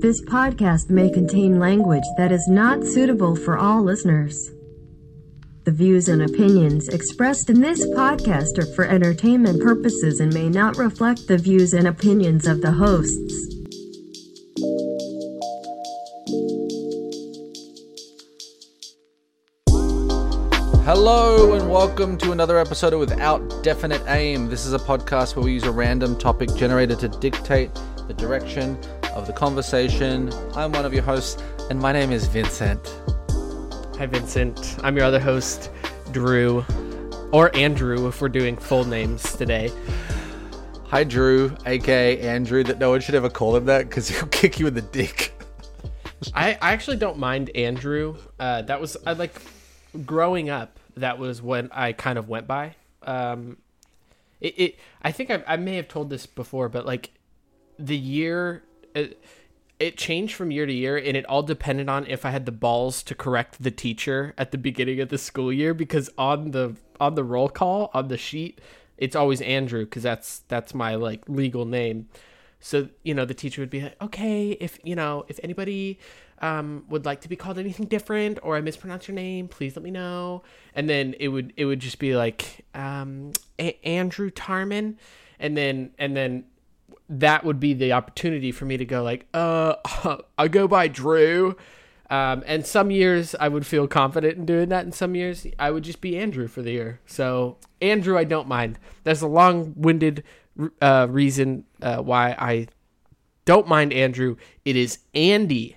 This podcast may contain language that is not suitable for all listeners. The views and opinions expressed in this podcast are for entertainment purposes and may not reflect the views and opinions of the hosts. Hello and welcome to another episode of Without Definite Aim. This is a podcast where we use a random topic generator to dictate the direction of the conversation. I'm one of your hosts, and my name is Vincent. Hi, Vincent. I'm your other host, Drew, or Andrew if we're doing full names today. Hi, Drew, aka Andrew. That no one should ever call him that because he'll kick you in the dick. I, I actually don't mind Andrew. Uh, that was I like growing up. That was when I kind of went by. Um, it, it I think I, I may have told this before, but like the year it, it changed from year to year and it all depended on if I had the balls to correct the teacher at the beginning of the school year because on the on the roll call on the sheet it's always Andrew because that's that's my like legal name. So, you know, the teacher would be like, "Okay, if, you know, if anybody um, would like to be called anything different or I mispronounce your name, please let me know." And then it would it would just be like um, A- Andrew Tarman and then and then that would be the opportunity for me to go like, uh, I go by Drew. Um, and some years I would feel confident in doing that, and some years I would just be Andrew for the year. So Andrew, I don't mind. That's a long-winded uh, reason uh, why I don't mind Andrew. It is Andy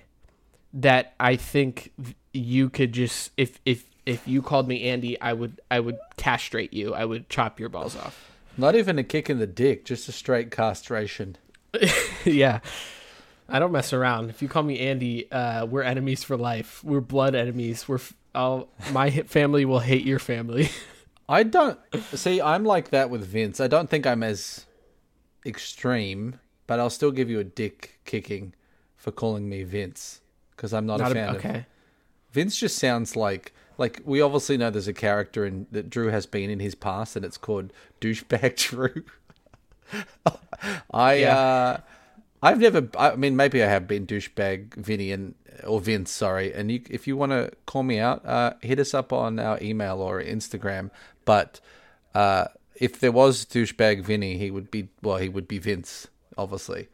that I think you could just if if if you called me Andy, I would I would castrate you. I would chop your balls off. Not even a kick in the dick, just a straight castration. yeah. I don't mess around. If you call me Andy, uh, we're enemies for life. We're blood enemies. We're f- I'll, my family will hate your family. I don't see. I'm like that with Vince. I don't think I'm as extreme, but I'll still give you a dick kicking for calling me Vince because I'm not, Not a a- fan okay. of. Vince just sounds like like we obviously know there's a character in that Drew has been in his past, and it's called douchebag Drew. I Yeah. uh, I've never. I mean, maybe I have been douchebag Vinny and or Vince. Sorry, and you, if you want to call me out, uh, hit us up on our email or Instagram. But uh, if there was douchebag Vinny, he would be well. He would be Vince, obviously.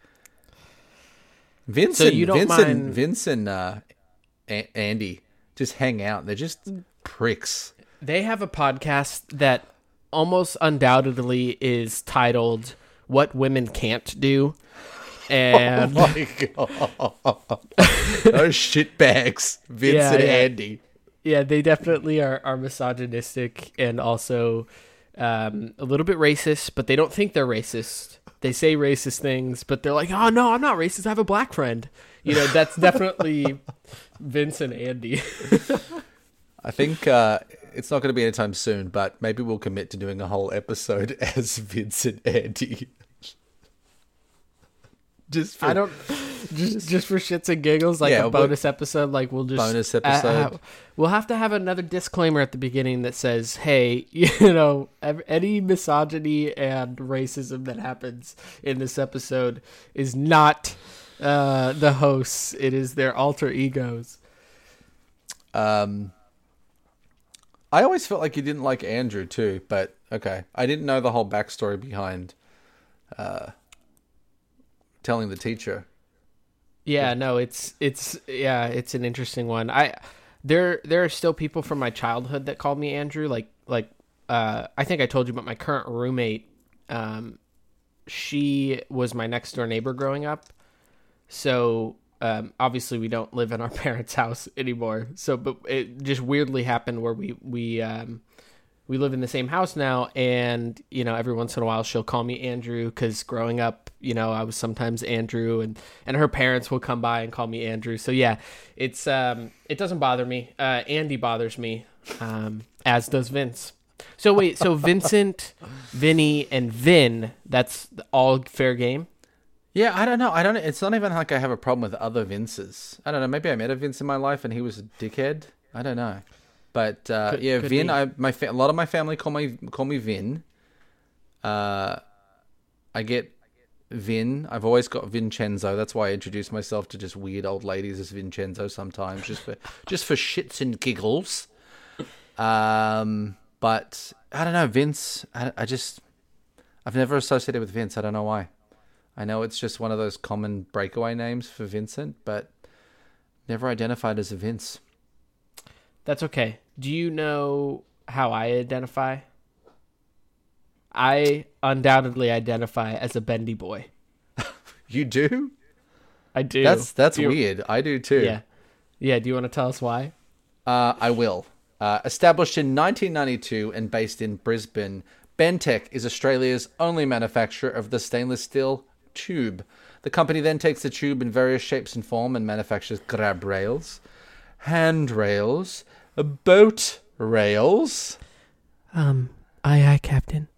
Vincent, So you don't Vince mind- and Vince and uh, A- Andy just hang out. They're just pricks. They have a podcast that almost undoubtedly is titled "What Women Can't Do," and Oh my god, those shitbags, Vince Yeah, and yeah. Andy. yeah, they definitely are are misogynistic and also um, a little bit racist, but they don't think they're racist. They say racist things, but they're like, "Oh no, I'm not racist. I have a black friend." You know, that's definitely Vince and Andy. I think uh, it's not going to be anytime soon, but maybe we'll commit to doing a whole episode as Vince and Andy. Just for I don't just just for shits and giggles, like Yeah, a bonus episode. Like we'll just Bonus uh, episode. uh, we'll have to have another disclaimer at the beginning that says, "Hey, you know, any misogyny and racism that happens in this episode is not uh, the hosts; it is their alter egos." Um, I always felt like you didn't like Andrew too, but okay. I didn't know the whole backstory behind uh, telling the teacher. Yeah, no, it's it's yeah, it's an interesting one. I there there are still people from my childhood that call me Andrew. Like like uh, I think I told you about my current roommate. Um, she was my next door neighbor growing up, so um, obviously we don't live in our parents' house anymore. So, but it just weirdly happened where we we um, we live in the same house now and you know every once in a while she'll call me andrew because growing up you know i was sometimes andrew and and her parents will come by and call me andrew so yeah it's um it doesn't bother me uh andy bothers me um as does vince so wait so vincent vinny and vin that's all fair game Yeah, I don't know. I don't. It's not even like I have a problem with other Vinces. I don't know. Maybe I met a Vince in my life and he was a dickhead. I don't know. But uh, Could- yeah, could Vin. be. I my fa- a lot of my family call me call me Vin. Uh, I get Vin. I've always got Vincenzo. That's why I introduce myself to just weird old ladies as Vincenzo sometimes, just for just for shits and giggles. Um, but I don't know, Vince. I, I just I've never associated with Vince. I don't know why. I know it's just one of those common breakaway names for Vincent, but never identified as a Vince. That's okay. Do you know how I identify? I undoubtedly identify as a bendy boy. You do? I do. That's that's Do you- weird. I do too. Yeah. Yeah. Do you want to tell us why? Uh, I will. Uh, established in 1992 and based in Brisbane, Bentech is Australia's only manufacturer of the stainless steel tube. The company then takes the tube in various shapes and form and manufactures grab rails, handrails, boat rails, Um. Aye, aye, Captain.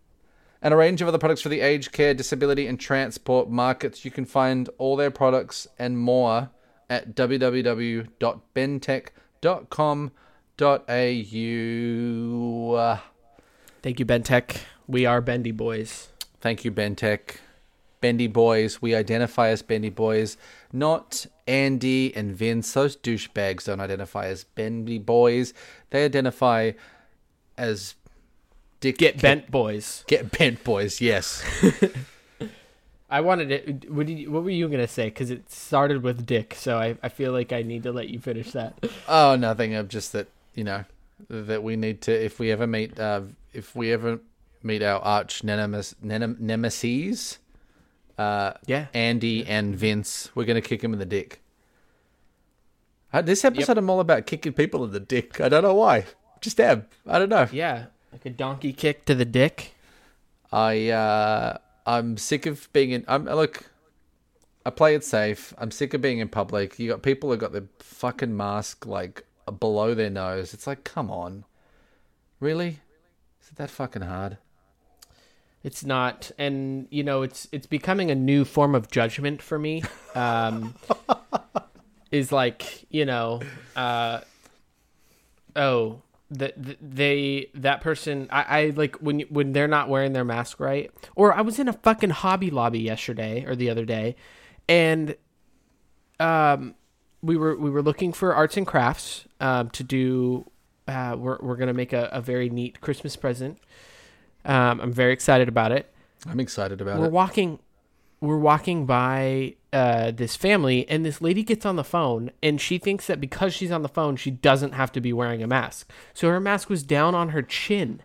and a range of other products for the aged care, disability, and transport markets. You can find all their products and more at www.bentech.com.au. Thank you, Bentech. We are bendy boys. Thank you, Bentech. Bendy Boys. We identify as Bendy Boys, not Andy and Vince. Those douchebags don't identify as Bendy Boys. They identify as Dick. Get bent, boys. Get bent boys. Yes. I wanted it. What, you, what were you gonna say? Because it started with Dick, so I, I feel like I need to let you finish that. Oh, nothing. I'm just that you know that we need to if we ever meet uh, if we ever meet our arch nemesis, nemesis, uh, Yeah. Andy and Vince, we're gonna kick him in the dick. Uh, this episode, I'm all about kicking people in the dick. I don't know why. Just am. I don't know. Yeah, like a donkey kick to the dick. I uh, I'm sick of being in. I'm look. I play it safe. I'm sick of being in public. You got people who got their fucking mask like below their nose. It's like, come on, really? Is it that fucking hard? It's not, and you know, it's it's becoming a new form of judgment for me. Um, is like you know, uh, oh, that they that person. I, I like when you- when they're not wearing their mask right. Or I was in a fucking Hobby Lobby yesterday or the other day, and um, we were we were looking for arts and crafts um, to do. Uh, we're we're gonna make a, a very neat Christmas present. Um, I'm very excited about it. I'm excited about We're it. walking, we're walking by uh, this family, and this lady gets on the phone, and she thinks that because she's on the phone, she doesn't have to be wearing a mask. So her mask was down on her chin,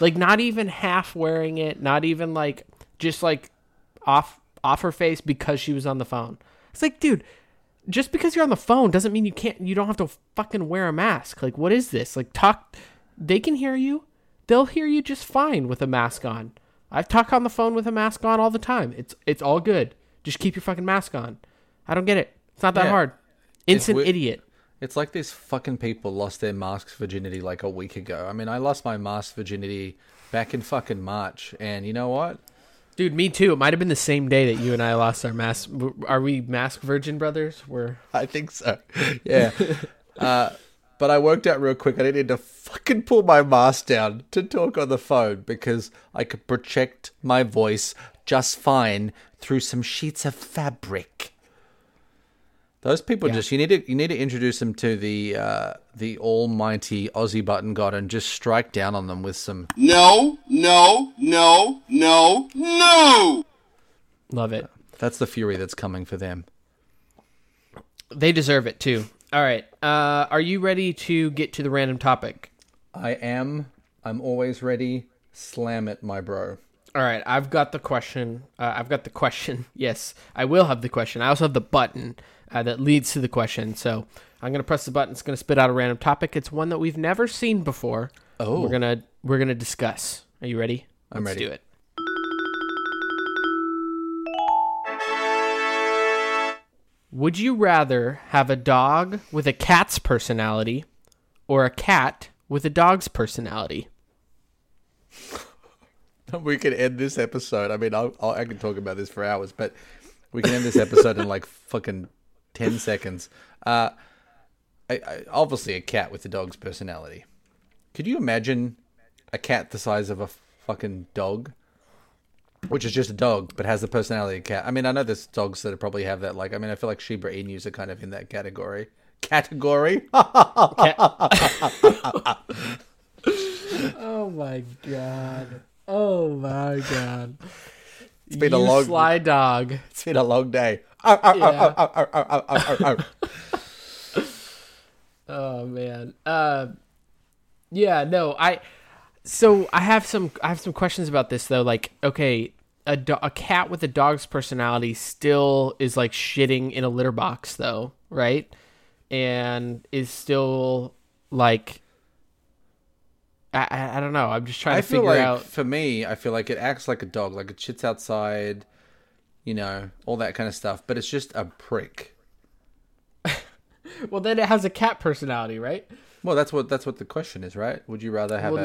like not even half wearing it, not even like just like off off her face because she was on the phone. It's like, dude, just because you're on the phone doesn't mean you can't you don't have to fucking wear a mask. Like what is this? Like talk they can hear you. They'll hear you just fine with a mask on. I talk on the phone with a mask on all the time. It's it's all good. Just keep your fucking mask on. I don't get it. It's not that Yeah. hard. Instant weird. idiot. It's like these fucking people lost their mask virginity like a week ago. I mean, I lost my mask virginity back in fucking March, and you know what? Dude, me too. It might have been the same day that you and I lost our mask. Are we mask virgin brothers? We're I think so. Yeah. uh, but I worked out real quick. I needed to fucking pull my mask down to talk on the phone because I could project my voice just fine through some sheets of fabric. Those people Yeah. just you need to you need to introduce them to the uh, the almighty Aussie button god and just strike down on them with some No, no, no, no, no! love it. that's the fury that's coming for them. They deserve it too. All right. Uh, are you ready to get to the random topic? I am I'm always ready. Slam it, my bro. All right. I've got the question. Uh, I've got the question. Yes, I will have the question. I also have the button uh, that leads to the question. So I'm gonna press the button. It's gonna spit out a random topic. It's one that we've never seen before. Oh. We're gonna we're gonna discuss. Are you ready? I'm Let's ready. do it. Would you rather have a dog with a cat's personality or a cat with a dog's personality? We could end this episode. I mean, I'll, I'll, I can talk about this for hours, but we can end this episode in like fucking ten seconds. Uh, I, I, obviously, a cat with a dog's personality. Could you imagine a cat the size of a fucking dog? Which is just a dog but has the personality of a cat. I mean, I know there's dogs that probably have that. Like, I mean, I feel like Shiba Inus are kind of in that category. Category? Oh my god. Oh my god. It's been a long, sly dog. it's been a long day. Oh man. Uh, yeah. No. I. So I have some. I have some questions about this though. Like, okay, a do- a cat with a dog's personality still is like shitting in a litter box though, right? And is still like. I, I, I don't know. I'm just trying I to feel figure like out. for me, I feel like it acts like a dog, like it shits outside, you know, all that kind of stuff. But it's just a prick. Well, then it has a cat personality, right? Well, that's what that's what the question is, right? Would you rather have Well,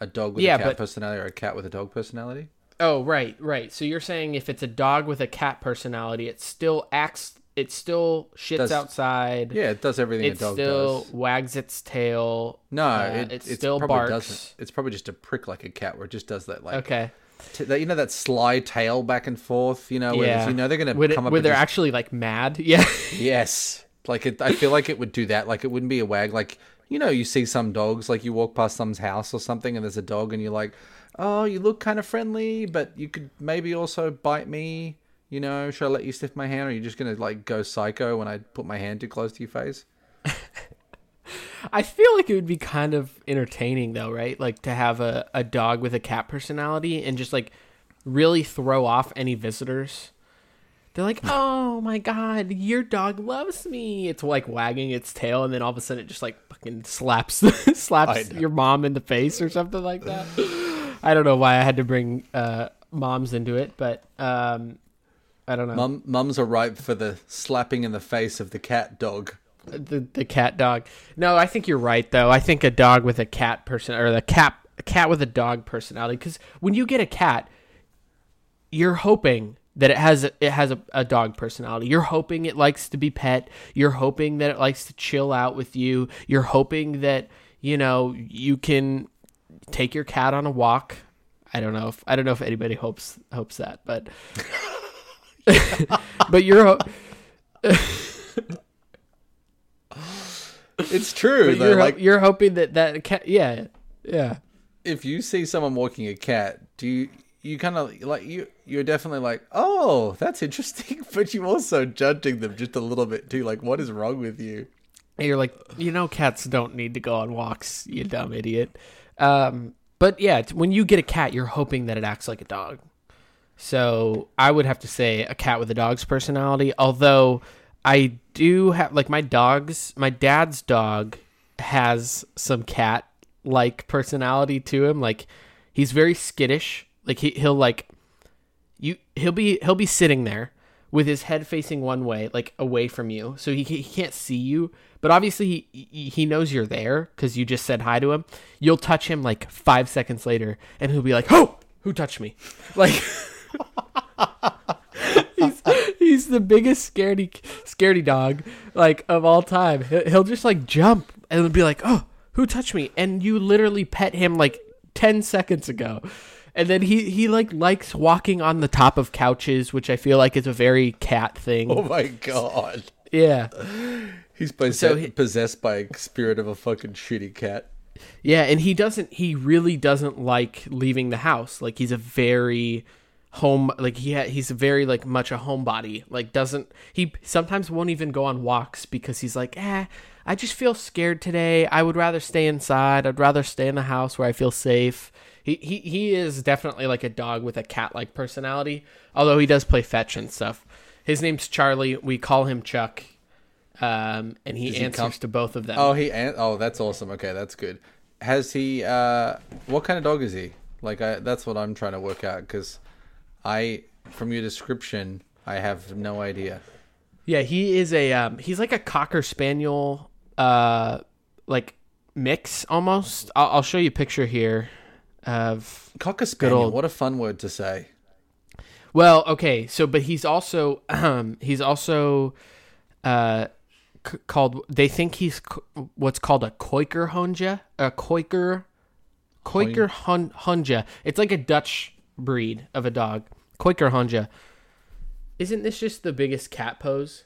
a, a dog with yeah, a cat but- personality or a cat with a dog personality? Oh, right, right. So you're saying if it's a dog with a cat personality, it still acts. It still shits Does- outside. Yeah, it does everything it a dog still does. wags its tail. No, uh, it, it it still probably barks. doesn't. It's probably just a prick like a cat, where it just does that, like Okay. t- that, you know, that sly tail back and forth. You know, where yeah. you know they're gonna Would it- come up. Where they're just- actually like mad. Yeah. Yes. Like it, I feel like it would do that. Like it wouldn't be a wag. Like you know, you see some dogs. Like you walk past someone's house or something, and there's a dog, and you're like, "Oh, you look kind of friendly, but you could maybe also bite me." You know, should I let you sniff my hand, or are you just gonna like go psycho when I put my hand too close to your face? I feel like it would be kind of entertaining though, right? Like to have a, a dog with a cat personality and just like really throw off any visitors. They're like, oh my god, your dog loves me. It's like wagging its tail, and then all of a sudden it just like fucking slaps slaps your mom in the face or something like that. I don't know why I had to bring uh, moms into it, but um, I don't know. Mum, mums are ripe for the slapping in the face of the cat dog. the the cat dog. No, I think you're right though. I think a dog with a cat person or the cat a cat with a dog personality because when you get a cat, you're hoping that it has a, it has a, a dog personality. You're hoping it likes to be pet. You're hoping that it likes to chill out with you. You're hoping that you know you can take your cat on a walk. I don't know if I don't know if anybody hopes hopes that, but but you're It's true. though, you're, like you're hoping that that cat yeah yeah if you see someone walking a cat, do you you kind of like you you're definitely like, "Oh, that's interesting," but you're also judging them just a little bit too. Like, what is wrong with you? And you're like, you know, cats don't need to go on walks, you dumb idiot. Um, but yeah, when you get a cat, you're hoping that it acts like a dog. So I would have to say a cat with a dog's personality. Although I do have, like, my dog's, my dad's dog has some cat like personality to him. Like, he's very skittish. Like, he, he'll, like, you he'll be he'll be sitting there with his head facing one way like away from you so he, he can't see you but obviously he he knows you're there because you just said hi to him. You'll touch him like five seconds later and he'll be like oh who touched me? Like he's, he's the biggest scaredy scaredy dog like of all time. He'll, just like jump and be like oh who touched me? And you literally pet him like 10 seconds ago. And then he he like likes walking on the top of couches which i feel like is a very cat thing. Oh my god, yeah he's possessed, So he- possessed by a spirit of a fucking shitty cat. Yeah, and he doesn't he really doesn't like leaving the house. Like he's a very home like he ha- he's very like much a homebody. Like doesn't he sometimes won't even go on walks because he's like, "Eh, I just feel scared today. I would rather stay inside. I'd rather stay in the house where I feel safe." He he he is definitely like a dog with a cat-like personality, although he does play fetch and stuff. His name's Charlie. We call him Chuck. Um, and he Does he answers come- to both of them. Oh, he an- oh, that's awesome. Okay, that's good. Has he? uh What kind of dog is he? Like, I, that's what I'm trying to work out because I, from your description, I have no idea. Yeah, he is a um, he's like a cocker spaniel uh like mix almost. I'll, I'll show you a picture here of Cocker spaniel. old- What a fun word to say. well, okay, so but he's also um he's also uh c- called they think he's c- what's called a Quaker Hunja, a Quaker Quaker hun, Hunja. It's like a Dutch breed of a dog. Quaker Honja. Isn't this just the biggest cat pose?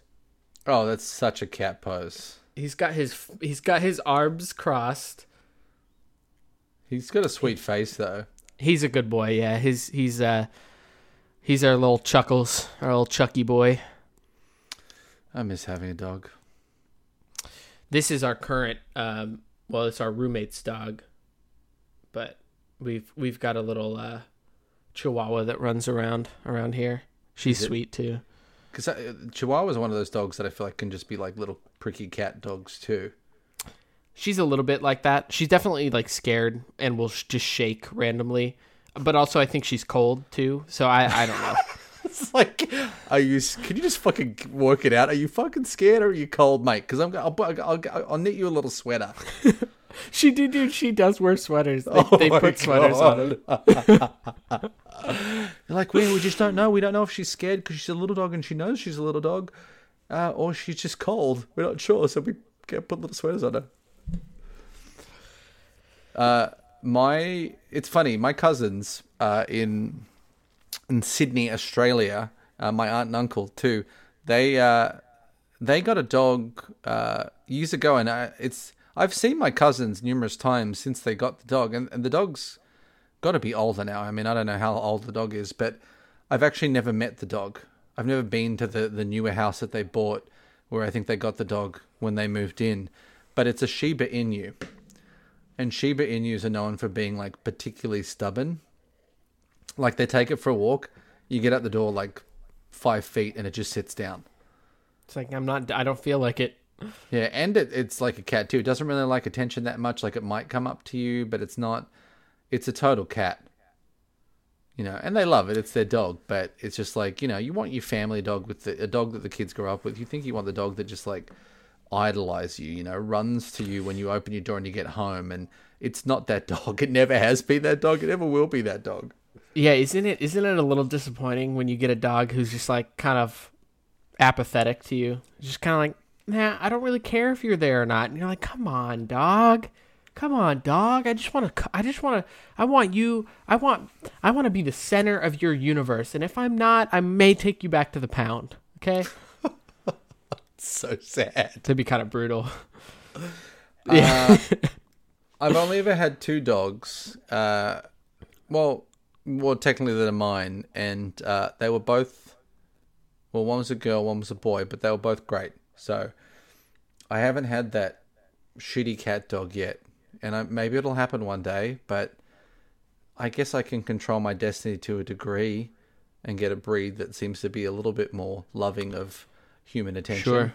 Oh, that's such a cat pose. He's got his he's got his arms crossed. He's got a sweet face though. He's a good boy. Yeah, he's he's uh he's our little chuckles, our little Chucky boy. I miss having a dog. This is our current um well, it's our roommate's dog. But we've we've got a little uh chihuahua that runs around around here. She's sweet too. Because Chihuahua is one of those dogs that I feel like can just be like little pricky cat dogs too. She's a little bit like that. She's definitely like scared and will sh- just shake randomly. But also, I think she's cold too. So I, I don't know. It's like, are you? Can you just fucking work it out? Are you fucking scared or are you cold, mate? Because I'm, I'll, I'll, I'll, I'll knit you a little sweater. she do, dude. She does wear sweaters. They, Oh they put sweaters on. God. They're like, we, we just don't know. We don't know if she's scared because she's a little dog and she knows she's a little dog, uh, or she's just cold. We're not sure, so we can't put little sweaters on her. Uh, my, it's funny. My cousins uh, in in Sydney, Australia, uh, my aunt and uncle too. They uh, they got a dog uh, years ago, and I, it's I've seen my cousins numerous times since they got the dog, and, and the dog's got to be older now. I mean, I don't know how old the dog is, but I've actually never met the dog. I've never been to the the newer house that they bought, where I think they got the dog when they moved in. But it's a Shiba Inu, and Shiba Inus are known for being like particularly stubborn. Like they take it for a walk, you get out the door like five feet, and it just sits down. It's like I'm not. I don't feel like it. Yeah, and it, it's like a cat too. It doesn't really like attention that much. Like it might come up to you, but it's not. It's a total cat. You know, and they love it. It's their dog, but it's just like you know, you want your family dog with the, a dog that the kids grow up with. You think you want the dog that just like idolize you. You know, runs to you when you open your door and you get home, and it's not that dog. It never has been that dog. It never will be that dog. Yeah, isn't it? Isn't it a little disappointing when you get a dog who's just like kind of apathetic to you? Just kind of like, nah, I don't really care if you're there or not. And you're like, come on, dog. Come on, dog. I just want to. I just want to. I want you. I want. I want to be the center of your universe. And if I'm not, I may take you back to the pound. Okay, So sad. to be kind of brutal. Uh, I've only ever had two dogs. Uh, well, well, technically they're mine, and uh, they were both. Well, one was a girl, one was a boy, but they were both great. So, I haven't had that shitty cat dog yet, and I, maybe it'll happen one day. But I guess I can control my destiny to a degree, and get a breed that seems to be a little bit more loving of human attention. Sure.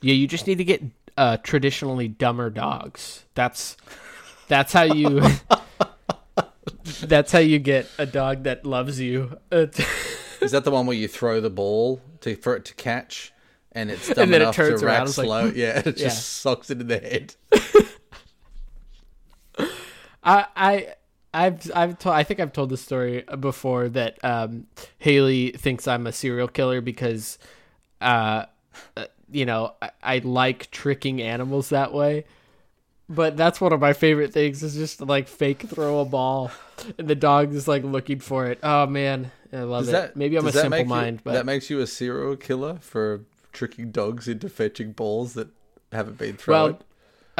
Yeah, you just need to get uh, traditionally dumber dogs. That's that's how you. that's how you get a dog that loves you. Uh, Is that the one where you throw the ball to for it to catch, and it's dumb And then it enough turns to around, rat like, slow? yeah, it just Yeah. socks it in the head. I I I've I've told I think I've told the story before that um, Haley thinks I'm a serial killer because uh, uh, you know I, I like tricking animals that way. But that's one of my favorite things is just to like fake throw a ball and the dog is like looking for it. Oh man, I love Does it. that Maybe I'm a simple make you- mind, but that makes you a serial killer for tricking dogs into fetching balls that haven't been thrown. Well,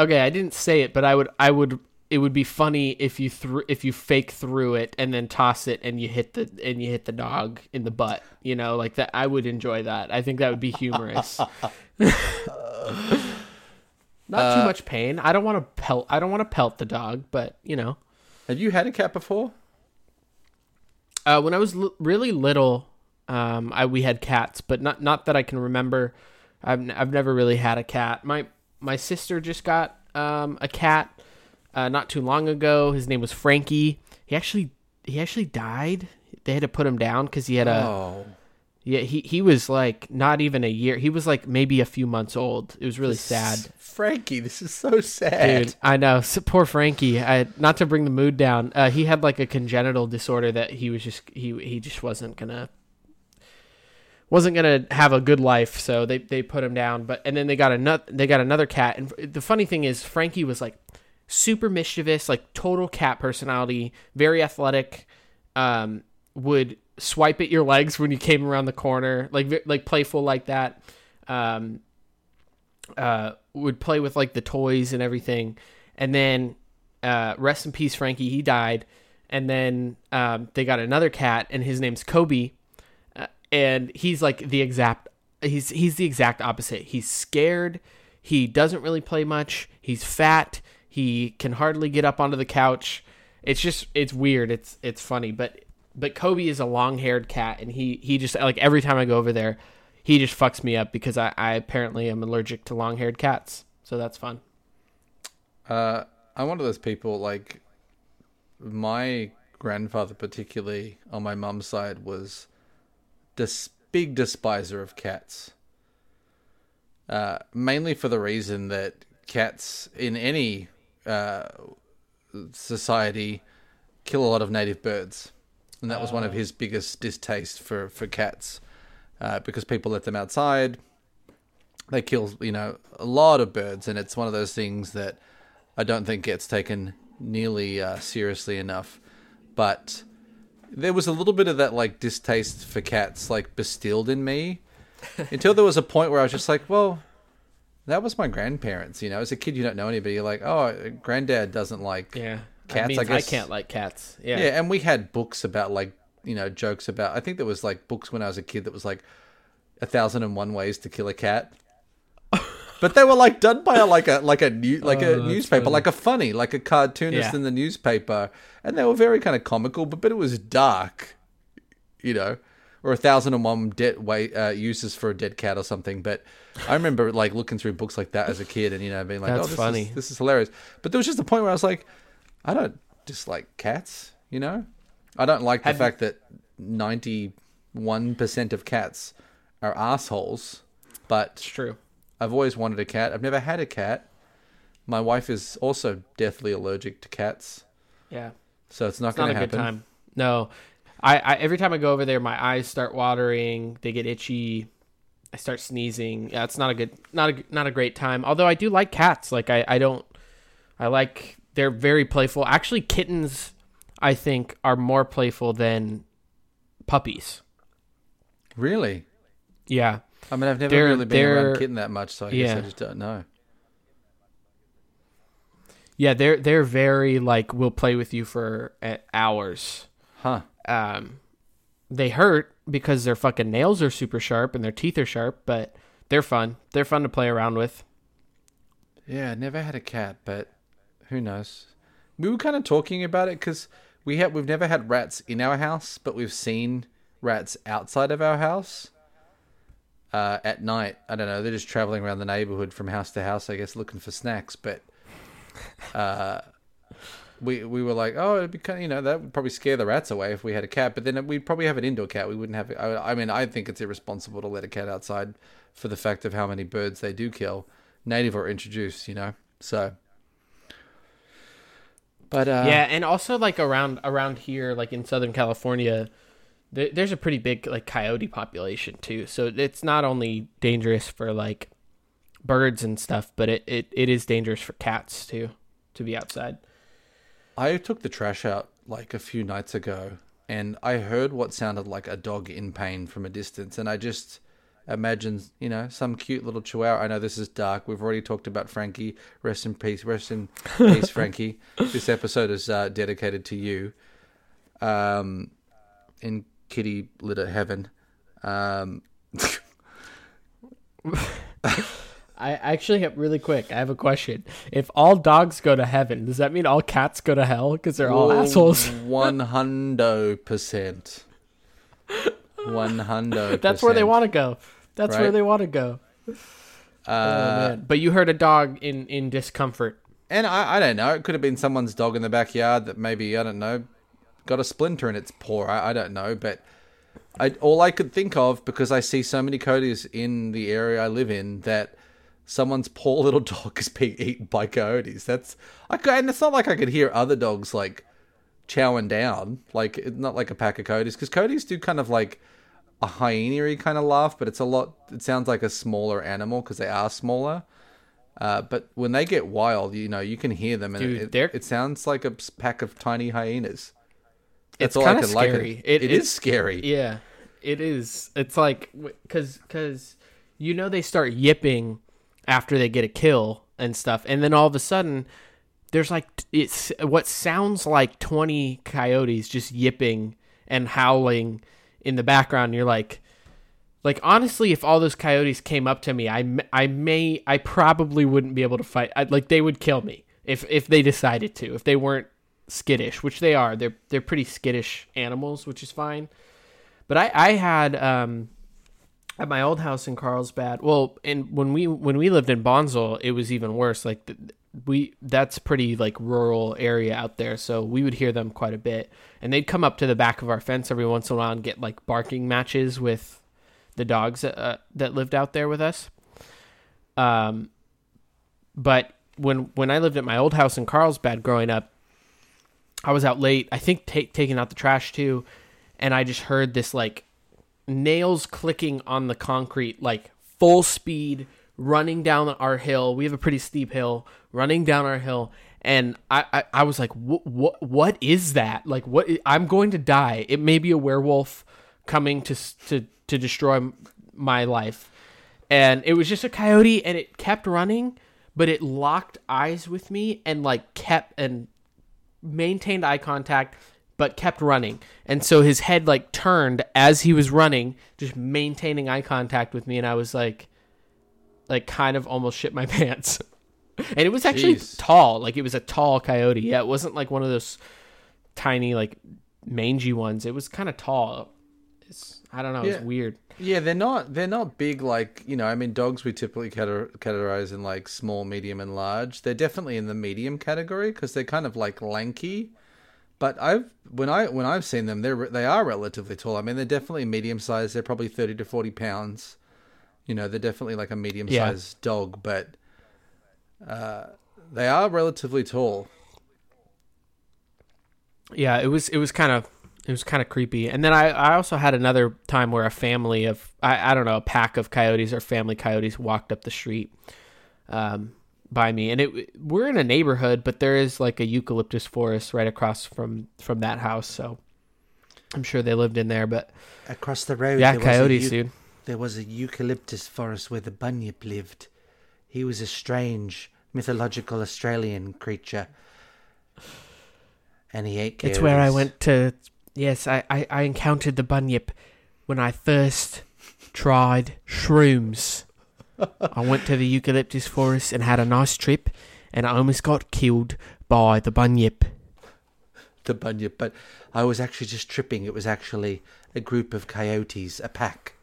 okay, I didn't say it, but I would, I would, it would be funny if you threw, if you fake through it and then toss it and you hit the and you hit the dog in the butt. You know, like that. I would enjoy that. I think that would be humorous. Not too much pain. I don't want to pelt. I don't want to pelt the dog, but you know, Have you had a cat before? uh, when I was l- really little, um, I we had cats, but not not that I can remember. I've n- I've never really had a cat. My my sister just got um, a cat uh, not too long ago. His name was Frankie. He actually he actually died. They had to put him down because he had a oh, yeah he he was like not even a year. He was like maybe a few months old. It was really sad. Frankie, this is so sad. Dude, I know. So, poor Frankie. I not to bring the mood down. Uh, he had like a congenital disorder that he was just he he just wasn't gonna wasn't gonna have a good life. So they they put him down. But and then they got another they got another cat. And the funny thing is, Frankie was like super mischievous, like total cat personality, very athletic. Um, would swipe at your legs when you came around the corner, like like playful like that. Um, uh, would play with like the toys and everything, and then uh, rest in peace, Frankie. He died, and then um, they got another cat, and his name's Kobe, uh, and he's like the exact he's he's the exact opposite. He's scared. He doesn't really play much. He's fat. He can hardly get up onto the couch. It's just it's weird. It's it's funny, but but Kobe is a long-haired cat and he he just like every time I go over there, he just fucks me up because I I apparently am allergic to long-haired cats. So that's fun. Uh, I'm one of those people like my grandfather, particularly on my mum's side, was this big despiser of cats. Uh, mainly for the reason that cats in any uh, society kill a lot of native birds, and that was one of his biggest distaste for for cats, uh, because people let them outside. They kill, you know, a lot of birds, and it's one of those things that I don't think gets taken nearly uh, seriously enough. But there was a little bit of that like distaste for cats like bestilled in me until there was a point where I was just like, well, that was my grandparents. You know, as a kid, you don't know anybody. You're like, oh, granddad doesn't like Yeah. cats. I guess can't like cats. Yeah. yeah, and we had books about like you know jokes about. I think there was like books when I was a kid that was like a thousand and one ways to kill a cat. But they were like done by a, like a like a new like a Oh, that's newspaper, funny. like a funny, like a cartoonist Yeah. in the newspaper, and they were very kind of comical, but but it was dark, you know, or a thousand and one dead way uh, uses for a dead cat or something. But I remember like looking through books like that as a kid, and you know being like, That's oh, this funny. is this is hilarious. But there was just a point where I was like, I don't dislike cats, you know, I don't like the Have- fact that ninety one percent of cats are assholes, but It's true. I've always wanted a cat. I've never had a cat. My wife is also deathly allergic to cats, Yeah. so it's not going to a happen. good time. No. I, I every time I go over there my eyes start watering, they get itchy. I start sneezing. Yeah, it's not a good not a not a great time. Although I do like cats. Like I I don't I like they're very playful. Actually kittens I think are more playful than puppies. Really? Yeah. I mean, I've never They're- really been around kitten that much, so I guess I just don't know. Yeah, they're they're very like we'll play with you for uh, hours. Huh? um, they hurt because their fucking nails are super sharp and their teeth are sharp, but they're fun. They're fun to play around with. Yeah, never had a cat, but who knows? We were kind of talking about it because we have we've never had rats in our house, but we've seen rats outside of our house. Uh, at night, I don't know. They're just traveling around the neighborhood from house to house, I guess, looking for snacks. But uh, we we were like, oh, it'd be kind of, you know that would probably scare the rats away if we had a cat. But then we'd probably have an indoor cat. We wouldn't have. I, I mean, I think it's irresponsible to let a cat outside for the fact of how many birds they do kill, native or introduced. You know, so. But uh, yeah, and also like around around here, like in Southern California, there, there's a pretty big like coyote population too. So it's not only dangerous for like birds and stuff, but it, it, it is dangerous for cats too to be outside. I took the trash out like a few nights ago and I heard what sounded like a dog in pain from a distance and I just imagined, you know, some cute little chihuahua. I know this is dark. We've already talked about Frankie. Rest in peace. Rest in peace, Frankie. This episode is uh, dedicated to you. Um, in kitty litter heaven. Um, I actually have really quick. I have a question. If all dogs go to heaven, does that mean all cats go to hell because they're all assholes? One hundo percent. One hundo. That's where they want to go. That's where they want to go. Uh, oh. But you heard a dog in in discomfort. And I, I don't know. It could have been someone's dog in the backyard that maybe I don't know got a splinter in its paw. I, I don't know, but I all I could think of because I see so many coyotes in the area I live in that someone's poor little dog is being eaten by coyotes. That's I could, and it's not like I could hear other dogs like chowing down, like not like a pack of coyotes because coyotes do kind of like a hyena kind of laugh, but it's a lot. It sounds like a smaller animal because they are smaller. Uh, but when they get wild, you know, you can hear them, and Dude, it, it sounds like a pack of tiny hyenas. That's it's kind of scary. it it is it's- scary. Yeah, it is. It's like because because you know they start yipping after they get a kill and stuff, and then all of a sudden there's like it's what sounds like twenty coyotes just yipping and howling in the background. You're like. Like honestly, if all those coyotes came up to me, I I may I probably wouldn't be able to fight. I, like they would kill me if if they decided to. If they weren't skittish, which they are, they're they're pretty skittish animals, which is fine. But I I had um at my old house in Carlsbad. Well, and when we when we lived in Bonsall, it was even worse. Like the, we that's pretty like rural area out there, so we would hear them quite a bit. And they'd come up to the back of our fence every once in a while and get like barking matches with the dogs that, uh, that lived out there with us. Um, but when when I lived at my old house in Carlsbad growing up, I was out late. I think ta taking out the trash too, and I just heard this like nails clicking on the concrete, like full speed running down our hill. We have a pretty steep hill, running down our hill, and I I, I was like, what what what is that? Like what? I'm going to die. It may be a werewolf coming to to to destroy my life. And it was just a coyote, and it kept running, but it locked eyes with me and like kept and maintained eye contact but kept running and so his head like turned as he was running just maintaining eye contact with me and i was like like kind of almost shit my pants and it was actually Jeez. tall like it was a tall coyote yeah it wasn't like one of those tiny like mangy ones it was kind of tall it's i don't know it's weird Yeah, they're not they're not big like you know. I mean, dogs we typically categorize in like small, medium, and large. They're definitely in the medium category because they're kind of like lanky. But I've when I when I've seen them, they're they are relatively tall. I mean, they're definitely medium sized. They're probably thirty to forty pounds. You know, they're definitely like a medium sized dog, but uh, they are relatively tall. yeah it was it was kind of it was kind of creepy. And then I, I also had another time where a family of I, I don't know a pack of coyotes or family coyotes walked up the street um, by me. And it we're in a neighborhood but there is like a eucalyptus forest right across from from that house. So i'm sure they lived in there but Across the road, yeah there, was a coyotes eu- dude there was a eucalyptus forest where the bunyip lived. He was a strange, mythological Australian creature. And he ate it's where i went to yes I, I i encountered the bunyip when i first tried shrooms I went to the eucalyptus forest and had a nice trip, and I almost got killed by the bunyip. The bunyip, but I was actually just tripping. It was actually a group of coyotes, a pack.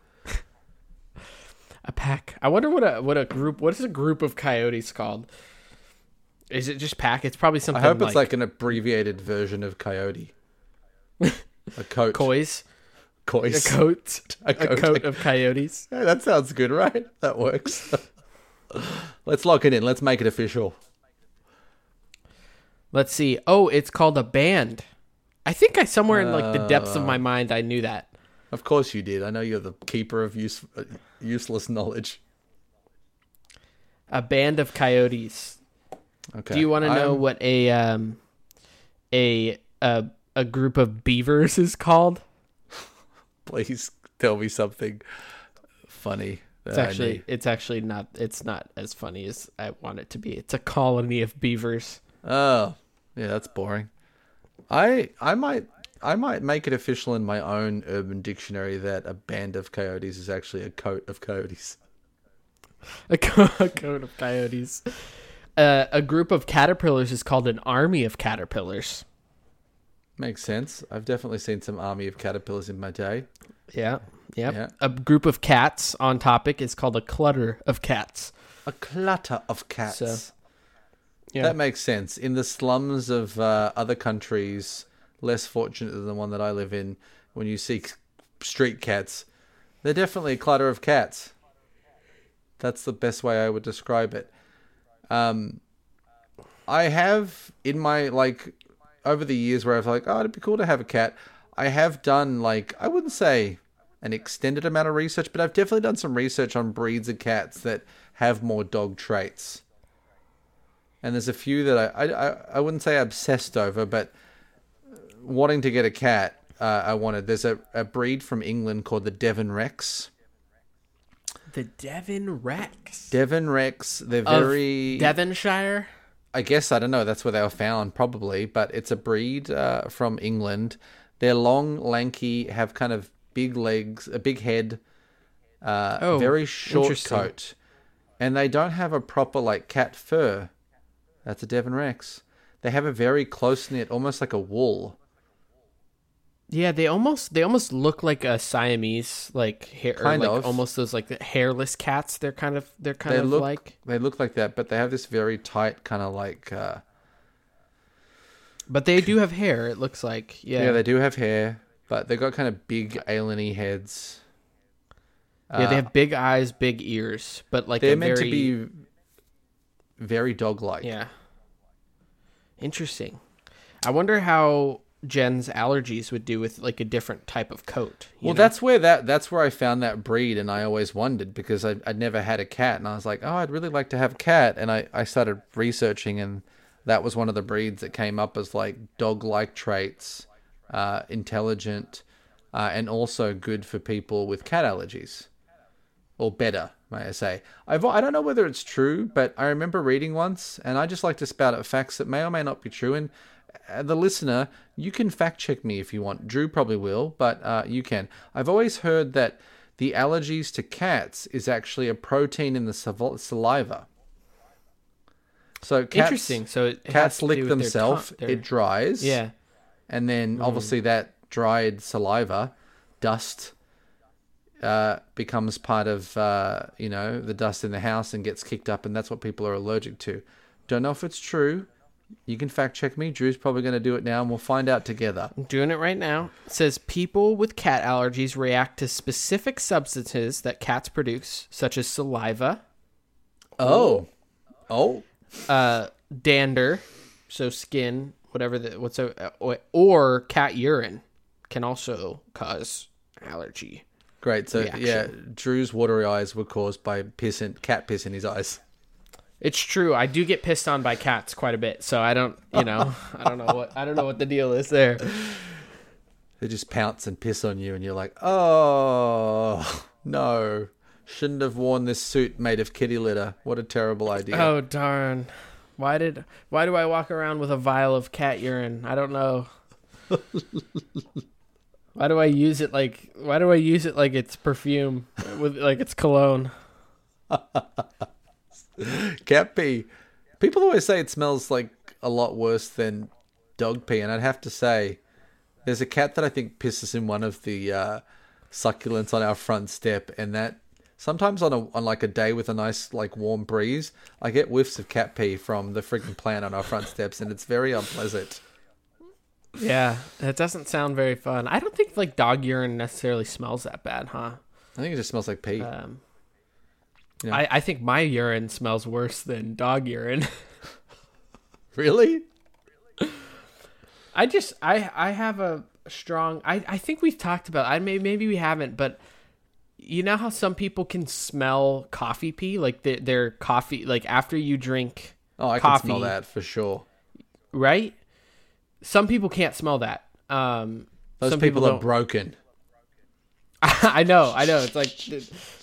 A pack. I wonder what a what a group. What is a group of coyotes called? Is it just pack? It's probably something. I hope it's like an abbreviated version of coyote. a coat. coys. Coys. A coat. A A coat. coat of coyotes. Hey, that sounds good, right? That works. Let's lock it in. Let's make it official. Let's see. Oh, it's called a band. I think I somewhere in like the depths of Uh. my mind I knew that. Of course you did. I know you're the keeper of use, uh, useless knowledge. A band of coyotes. Okay. Do you want to know I'm- what a um a a a group of beavers is called? Please tell me something funny. It's actually it's actually not it's not as funny as I want it to be. It's a colony of beavers. Oh, yeah, that's boring. I I might I might make it official in my own urban dictionary that a band of coyotes is actually a coat of coyotes. A, co- a coat of coyotes. Uh, a group of caterpillars is called an army of caterpillars. Makes sense. I've definitely seen some army of caterpillars in my day. Yeah. Yep. Yeah. A group of cats on topic is called a clutter of cats. A clutter of cats. So, Yeah. That makes sense. In the slums of uh, other countries, less fortunate than the one that I live in, when you see street cats, they're definitely a clutter of cats. That's the best way I would describe it. Um, I have in my like over the years where I've like, oh, it'd be cool to have a cat. I have done like I wouldn't say an extended amount of research, but I've definitely done some research on breeds of cats that have more dog traits and there's a few that I, I I I wouldn't say obsessed over, but wanting to get a cat, uh, I wanted. There's a, a breed from England called the Devon Rex. The Devon Rex. Devon Rex. They're Of very. Devonshire. I guess I don't know. That's where they were found, probably. But it's a breed uh, from England. They're long, lanky, have kind of big legs, a big head, uh, Oh, very short coat, and they don't have a proper like cat fur. That's a Devon Rex. They have a very close knit, almost like a wool. Yeah, they almost they almost look like a Siamese like hair, Kind like of. almost those like hairless cats. They're kind of they're kind they of look like, they look like that, but they have this very tight kind of like. Uh, but they do have hair. It looks like yeah. yeah. they do have hair, but they've got kind of big alieny heads. Yeah, they have big eyes, big ears, but like They're meant very, to be very dog-like. yeah. Interesting. I wonder how Jen's allergies would do with like a different type of coat. Well, know? that's where that that's where I found that breed, and I always wondered because I, I'd never had a cat, and I was like, oh, I'd really like to have a cat, and I, I started researching, and that was one of the breeds that came up as like dog-like traits, uh, intelligent, uh, and also good for people with cat allergies, or better, may I say. I've, I don't know whether it's true, but I remember reading once, and I just like to spout out facts that may or may not be true, and the listener, you can fact check me if you want. Drew probably will, but uh, you can. I've always heard that the allergies to cats is actually a protein in the saliva-. So cats, interesting. So it cats lick themselves, it dries, yeah. and then obviously that dried saliva, dust, uh, becomes part of uh, you know the dust in the house and gets kicked up, and that's what people are allergic to. Don't know if it's true. You can fact check me. Drew's probably going to do it now, and we'll find out together. I'm doing it right now. It says people with cat allergies react to specific substances that cats produce, such as saliva, Oh, oh, uh, dander, so skin, whatever the what's a, or, or cat urine can also cause allergy. great. So Reaction. yeah, Drew's watery eyes were caused by piss in, cat piss in his eyes. It's true. I do get pissed on by cats quite a bit, so I don't, you know, I don't know what I don't know what the deal is there. They just pounce and piss on you, and you're like, oh no, shouldn't have worn this suit made of kitty litter. What a terrible idea. Oh darn. Why did why do I walk around with a vial of cat urine? I don't know. why do I use it like why do I use it like it's perfume with like it's cologne? Cat pee. People always say it smells like a lot worse than dog pee, and I'd have to say, there's a cat that I think pisses in one of the uh, succulents on our front step, and that sometimes on a on like a day with a nice like warm breeze, I get whiffs of cat pee from the freaking plant on our front steps, and it's very unpleasant. Yeah, that doesn't sound very fun. I don't think like dog urine necessarily smells that bad, huh? I think it just smells like pee. Um, Yeah. I, I think my urine smells worse than dog urine. really? I just I I have a strong I I think we've talked about I may maybe we haven't but you know how some people can smell coffee pee like their their coffee like after you drink Oh, I coffee can smell that for sure. right some people can't smell that um Those some people, are broken. I know I know. It's like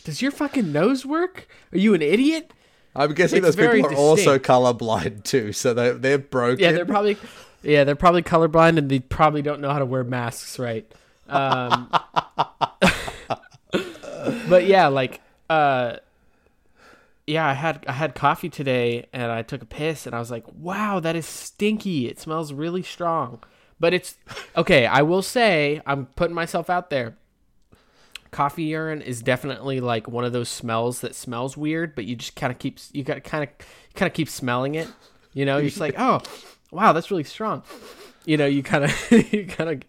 does your fucking nose work? Are you an idiot? I'm guessing It's those people are also colorblind too, so they they're broken. yeah they're probably yeah they're probably colorblind and they probably don't know how to wear masks right? Um but yeah like uh yeah i had i had coffee today and i took a piss and i was like wow that is stinky. It smells really strong. But it's okay i will say i'm putting myself out there coffee urine is definitely like one of those smells that smells weird but you just kind of keep you got kind of kind of keep smelling it you know? You're just like oh wow that's really strong. You know you kind of you kind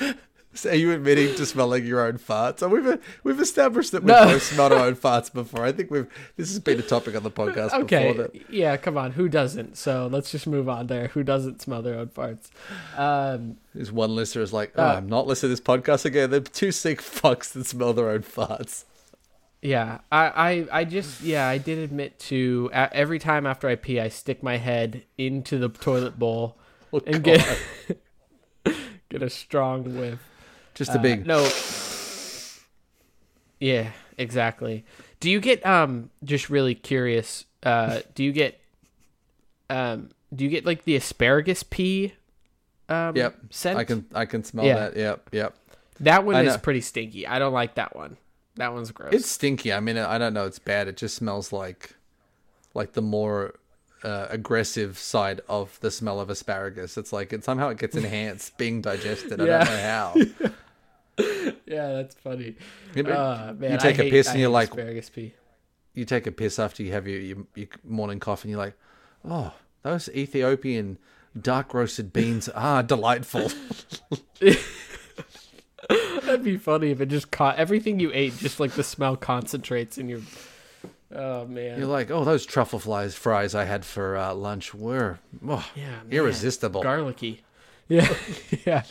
of So are you admitting to smelling your own farts? And we've we've established that we've No. both smelled our own farts before. I think we've this has been a topic on the podcast okay before. That, yeah come on who doesn't so let's just move on there who doesn't smell their own farts um this one listener is like, oh, Uh, I'm not listening to this podcast again. They're two sick fucks that smell their own farts. Yeah, I, I, I just, yeah, I did admit to every time after I pee, I stick my head into the toilet bowl Oh, and God. get Get a strong whiff. Just a Uh, big. no. Yeah, exactly. Do you get um just really curious? Uh, do you get um do you get like the asparagus pee? Um, Yep. Scent? I can I can smell Yeah. that. Yep. Yep. That one I is know. pretty stinky. I don't like that one. That one's gross. It's stinky. I mean, I don't know. It's bad. It just smells like, like the more uh, aggressive side of the smell of asparagus. It's like it somehow it gets enhanced being digested. I don't know how. yeah, that's funny. You Uh, man, you take I a hate- piss and you're like, asparagus pee. you take a piss after you have your, your, your morning coffee, and you're like, oh, those Ethiopian dark roasted beans are delightful. That'd be funny if it just caught everything you ate, just like the smell concentrates in your. Oh man. You're like, oh, those truffle flies fries I had for uh, lunch were oh, yeah, man. irresistible. garlicky. Yeah, yeah.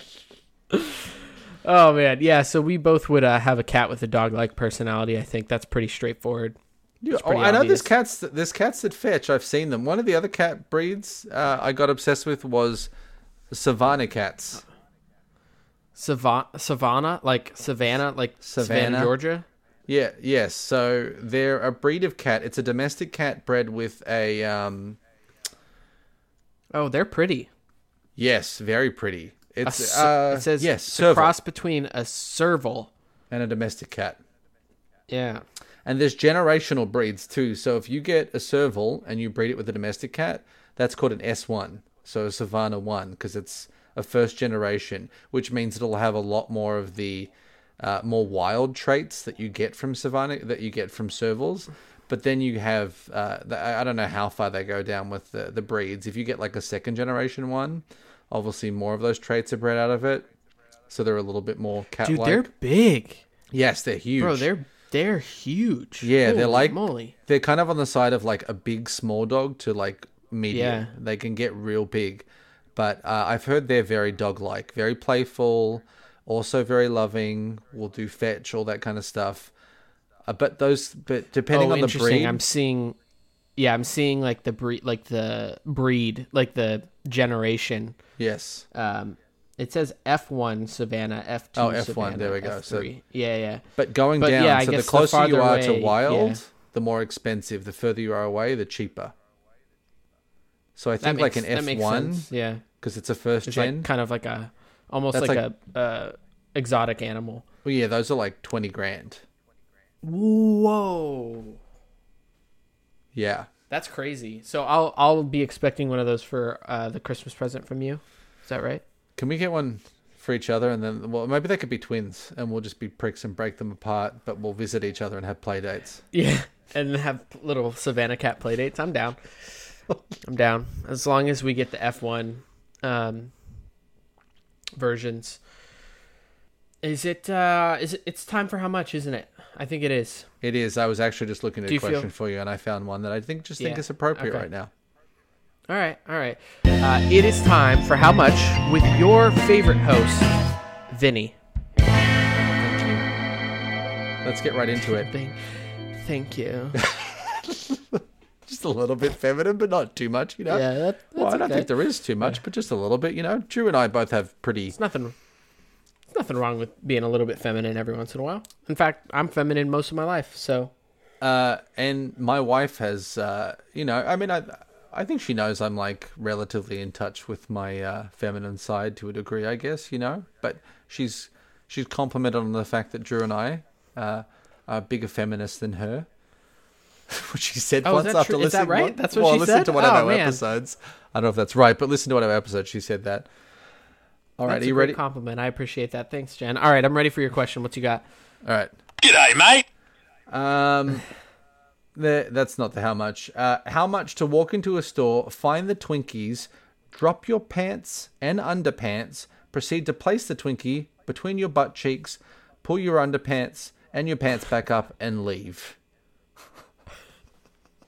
Oh man, yeah. So we both would uh, have a cat with a dog-like personality. I think that's pretty straightforward. Yeah, oh, I know there's cats. There's cats that fetch. I've seen them. One of the other cat breeds uh, I got obsessed with was Savannah cats. Savannah, Savannah, like Savannah, like Savannah, Savannah. Georgia. Yeah, yes. So they're a breed of cat. It's a domestic cat bred with a um. Oh, they're pretty. Yes, very pretty. It's uh, it says yes, it's a cross between a serval. and a domestic cat. Yeah. And there's generational breeds too. So if you get a serval and you breed it with a domestic cat, that's called an S1. So a Savannah 1 because it's a first generation, which means it'll have a lot more of the uh, more wild traits that you get from Savannah that you get from servals. But then you have uh, the, I I don't know how far they go down with the the breeds. If you get like a second generation one, obviously more of those traits are bred out of it. So they're a little bit more cat Dude, like. they're big, yes, they're huge. bro. They're they're huge. Yeah, they're like moly. they're kind of on the side of like a big small dog to like medium. Yeah. They can get real big, but uh, I've heard they're very dog-like, very playful, also very loving. Will do fetch, all that kind of stuff. Uh, but those, but depending oh, on the breed, I'm seeing. Yeah, I'm seeing like the breed, like the breed, like the generation. yes, Um, it says F1 Savannah, F2 Oh, F1, Savannah, there we go. So- F3. yeah, yeah. but going But down. yeah, I so the guess the closer you farther are to wild, yeah. the more expensive. The further you are away, the cheaper. So I think makes, like an F one. Yeah, because it's a first it's gen. like kind of like a almost That's like, like- a uh, exotic animal. well, yeah, those are like twenty grand. Whoa, Yeah. That's crazy. So I'll I'll be expecting one of those for uh, the Christmas present from you. Is that right? Can we get one for each other and then well maybe they could be twins and we'll just be pricks and break them apart, but we'll visit each other and have play dates. Yeah, and have little Savannah cat play dates. I'm down. I'm down as long as we get the F1 um, versions. Is it? Uh, is it? It's time for how much, isn't it? I think it is. It is. I was actually just looking at a you feel- question for you and I found one that I think just think Yeah, is appropriate okay. right now. All right, all right. Uh, it is time for how much with your favorite host, Vinny. Thank you. Let's get right into it. Thank, thank you. Just a little bit feminine, but not too much, you know. Yeah, that, that's well, I don't okay. think there is too much, but just a little bit, you know. Drew and I both have pretty It's nothing. Nothing wrong with being a little bit feminine every once in a while. In fact, I'm feminine most of my life, so Uh, and my wife has, uh, you know, I mean, I, I think she knows I'm like relatively in touch with my uh, feminine side to a degree, I guess, you know. But she's she's complimented on the fact that Drew and I uh, are bigger feminists than her. Which she said Oh, once after true? Is that listening. right? That's what well, she listen said? to one of Oh, our man. episodes. I don't know if that's right, but listen to one of our episodes. She said that. All right, that's are you great ready? compliment. I appreciate that. Thanks, Jen. All right, I'm ready for your question. What you got? All right. G'day, mate. Um, the, that's not the how much. Uh, how much to walk into a store, find the Twinkies, drop your pants and underpants, proceed to place the Twinkie between your butt cheeks, pull your underpants and your pants back up, and leave.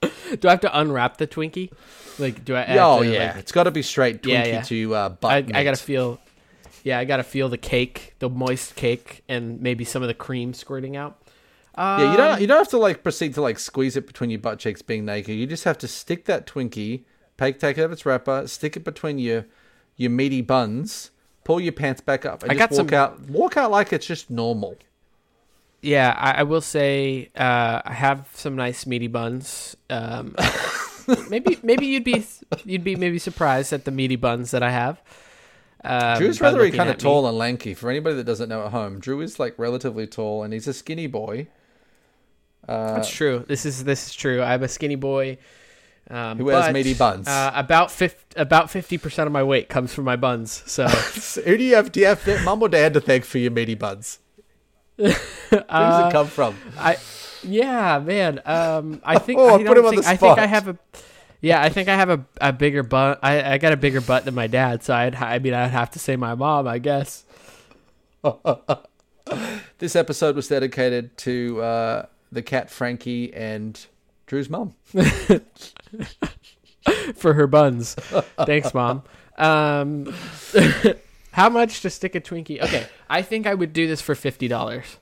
Do I have to unwrap the Twinkie? Like, do I? I have oh to, yeah, like- it's got to be straight Twinkie Yeah, yeah. to uh, butt. I, I gotta feel. Yeah, I gotta feel the cake, the moist cake, and maybe some of the cream squirting out. Yeah, you Um, don't you don't have to like proceed to like squeeze it between your butt cheeks being naked. You just have to stick that Twinkie, take take it out of its wrapper, stick it between your your meaty buns, pull your pants back up and I just got walk some- out. Walk out like it's just normal. Yeah, I, I will say uh, I have some nice meaty buns. Um, maybe maybe you'd be you'd be maybe surprised at the meaty buns that I have. Um, Drew's rather kind of me. tall and lanky. For anybody that doesn't know at home, Drew is like relatively tall and he's a skinny boy That's true. This is this is true. I'm a skinny boy. Um, Who has but, meaty buns. Uh, about fif- about fifty percent of my weight comes from my buns. So who do you have? Do you have mum or dad to thank for your meaty buns? Where does Uh, it come from? I, yeah, man. Um, I think Oh, I put don't him on the I think I have a. Yeah, I think I have a, a bigger butt. I, I got a bigger butt than my dad, so I'd I mean I'd have to say my mom, I guess. This episode was dedicated to uh, the cat Frankie and Drew's mom for her buns. Thanks, mom. Um, how much to stick a Twinkie? Okay, I think I would do this for fifty dollars.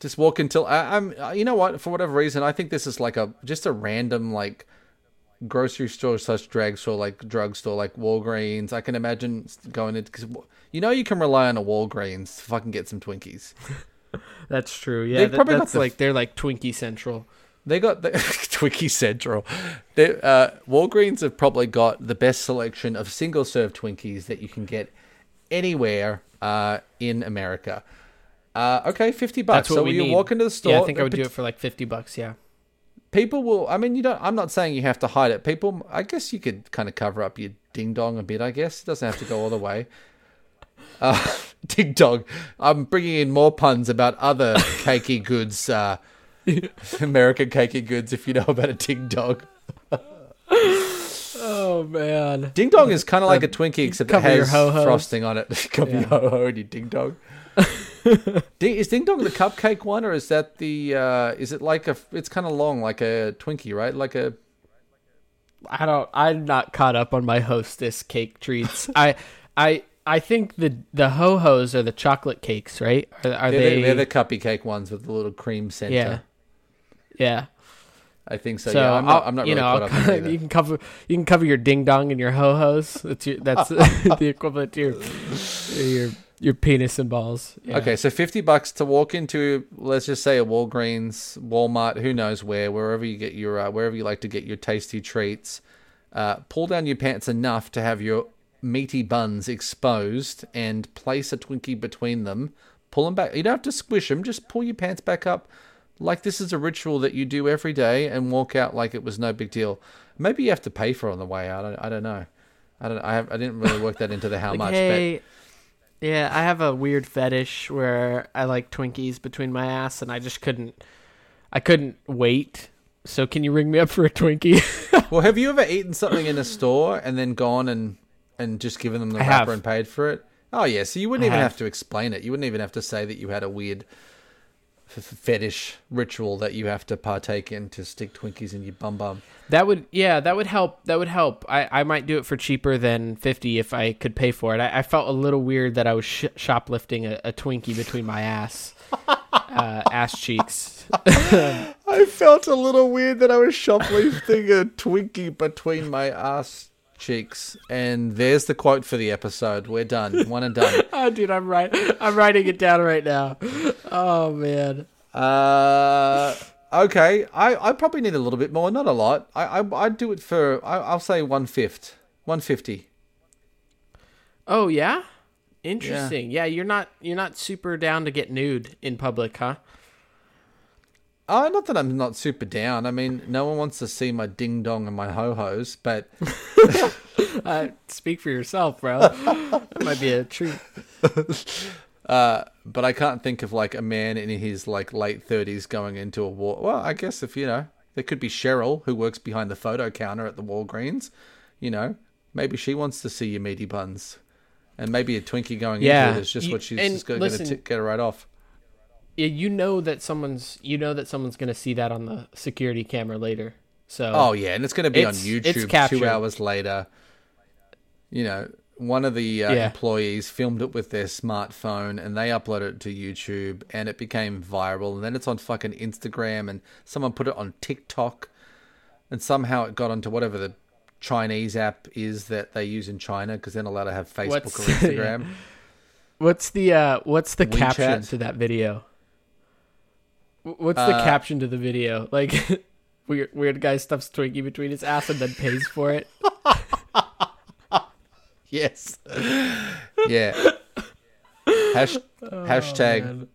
Just walk until I, I'm. uh, You know what? For whatever reason, I think this is like a just a random like grocery store slash drugstore, like drugstore, like Walgreens. I can imagine going into because you know you can rely on a Walgreens to fucking get some Twinkies. That's true. Yeah, that- probably got that's the- like they're like Twinkie Central. They got the Twinkie Central. They, uh, Walgreens have probably got the best selection of single serve Twinkies that you can get anywhere uh, in America. Uh, okay, fifty bucks. So you need. walk into the store. Yeah, I think I would do it for like fifty bucks. Yeah. People will i mean you don't i'm not saying you have to hide it. People i guess you could kind of cover up your ding dong a bit i guess. It doesn't have to go all the way. Uh, ding dong. I'm bringing in more puns about other cakey goods uh, american cakey goods if you know about a ding dong. Oh man. ding dong is kind of like a twinkie except it has frosting on it. Cover your ho-ho and your ding dong is ding dong the cupcake one or is that the uh is it like a it's kind of long like a twinkie right like a I don't. I'm not caught up on my hostess cake treats. I, I, I think the the ho hos are the chocolate cakes, right? Are, are they're, they? the, they're the cuppy cake ones with the little cream center yeah, yeah. I think so. So yeah, I'm not. I'm not you really know, caught I'll up co- you can cover you can cover your ding dong and your ho hos. That's your, that's the equivalent to your your your penis and balls. Yeah. Okay, so fifty bucks to walk into, let's just say a Walgreens, Walmart, who knows where, wherever you get your, uh, wherever you like to get your tasty treats. Uh, pull down your pants enough to have your meaty buns exposed, and place a Twinkie between them. Pull them back. You don't have to squish them. Just pull your pants back up, like this is a ritual that you do every day, and walk out like it was no big deal. Maybe you have to pay for it on the way out. I, I don't know. I don't. I, have, I didn't really work that into the how Like, much. hey, yeah, I have a weird fetish where I like Twinkies between my ass, and I just couldn't, I couldn't wait. So can you ring me up for a Twinkie? Well, have you ever eaten something in a store and then gone and and just given them the I wrapper have. and paid for it? Oh yeah, so you wouldn't I even have. have. to explain it. You wouldn't even have to say that you had a weird f- fetish ritual that you have to partake in to stick Twinkies in your bum bum. That would yeah, that would help. That would help. I, I might do it for cheaper than fifty if I could pay for it. I, I felt a little weird that I was sh- shoplifting a, a Twinkie between my ass, uh, ass cheeks. I felt a little weird that I was shoplifting a Twinkie between my ass cheeks. And there's the quote for the episode. We're done. One and done. oh, dude, I'm right. I'm writing it down right now. Oh man. Uh, okay. I, I probably need a little bit more, not a lot. I I I'd do it for I, I'll say one fifth, one fifty. Oh yeah. Interesting. Yeah. you're not you're not super down to get nude in public, huh? Oh, not that I'm not super down. I mean, no one wants to see my ding dong and my ho hos, but Uh, speak for yourself, bro. that might be a treat. uh, but I can't think of like a man in his like late thirties going into a war. Well, I guess if you know, there could be Cheryl who works behind the photo counter at the Walgreens. You know, maybe she wants to see your meaty buns, and maybe a Twinkie going Yeah, into it is just you- what she's just going to listen- get her right off. Yeah, you know that someone's you know that someone's gonna see that on the security camera later. So Oh yeah, and it's going to be on YouTube two hours later. You know, one of the uh, Yeah. employees filmed it with their smartphone, and they uploaded it to YouTube, and it became viral. And then it's on fucking Instagram, and someone put it on TikTok, and somehow it got onto whatever the Chinese app is that they use in China because they're not allowed to have Facebook What's- or Instagram. What's the uh what's the caption to that video? What's the Uh, caption to the video? Like weird weird guy stuffs Twinkie between his ass and then pays for it. Yes. yeah. Hash, hashtag Oh, man.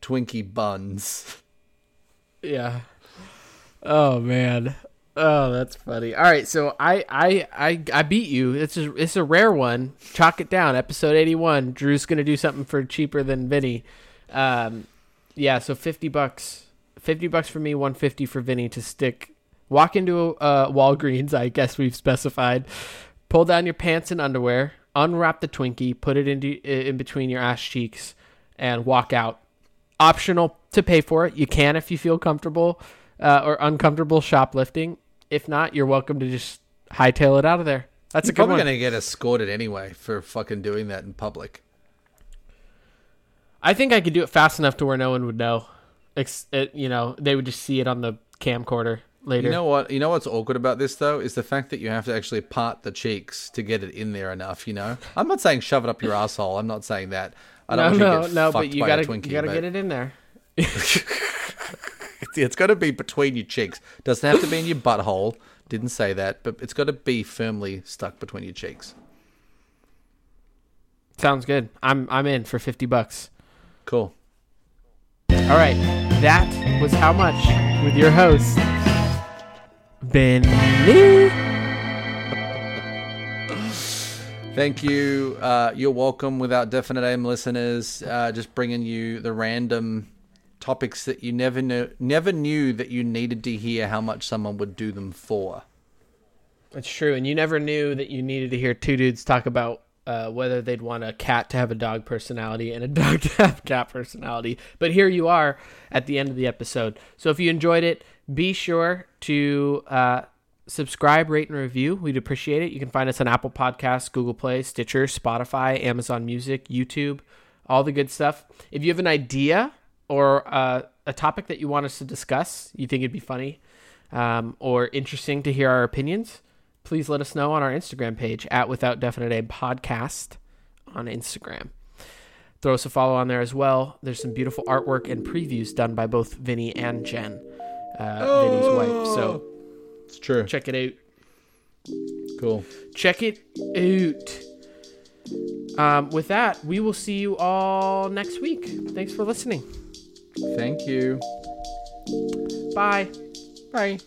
Twinkie buns. Yeah. Oh man. Oh, that's funny. All right, so I I I, I beat you. It's a it's a rare one. Chalk it down. Episode eighty one. Drew's gonna do something for cheaper than Vinny. Um, yeah. So fifty bucks. Fifty bucks for me. One fifty for Vinny to stick. Walk into uh, Walgreens. I guess we've specified. Pull down your pants and underwear. Unwrap the Twinkie. Put it into in between your ass cheeks, and walk out optional to pay for it. You can if you feel comfortable uh, or uncomfortable shoplifting. If not, you're welcome to just hightail it out of there. That's You're a good probably one. going to get escorted anyway for fucking doing that in public. I think I could do it fast enough to where no one would know. Ex- it, you know, they would just see it on the camcorder later. You know what? You know what's awkward about this though is the fact that you have to actually part the cheeks to get it in there enough. You know, I'm not saying shove it up your asshole. I'm not saying that. I no, don't want no, you to get no, fucked but you gotta Twinkie, you gotta but get it in there. It's got to be between your cheeks. Doesn't have to be in your butthole. Didn't say that, but it's got to be firmly stuck between your cheeks. Sounds good. I'm I'm in for fifty bucks. Cool. All right, that was how much with your host Vinny. Thank you. Uh, you're welcome. Without definite aim, listeners, uh, just bringing you the random topics that you never knew, never knew that you needed to hear how much someone would do them for. That's true, and you never knew that you needed to hear two dudes talk about uh, whether they'd want a cat to have a dog personality and a dog to have cat personality. But here you are at the end of the episode. So if you enjoyed it, be sure to uh, subscribe, rate, and review. We'd appreciate it. You can find us on Apple Podcasts, Google Play, Stitcher, Spotify, Amazon Music, YouTube, all the good stuff. If you have an idea or uh, a topic that you want us to discuss, you think it'd be funny um, or interesting to hear our opinions, please let us know on our Instagram page at Without Definite Aim Podcast on Instagram. Throw us a follow on there as well. There's some beautiful artwork and previews done by both Vinny and Jen, uh, Vinny's wife. So It's true. check it out. Cool. Check it out. Um, with that, we will see you all next week. Thanks for listening. Thank you. Bye. Bye.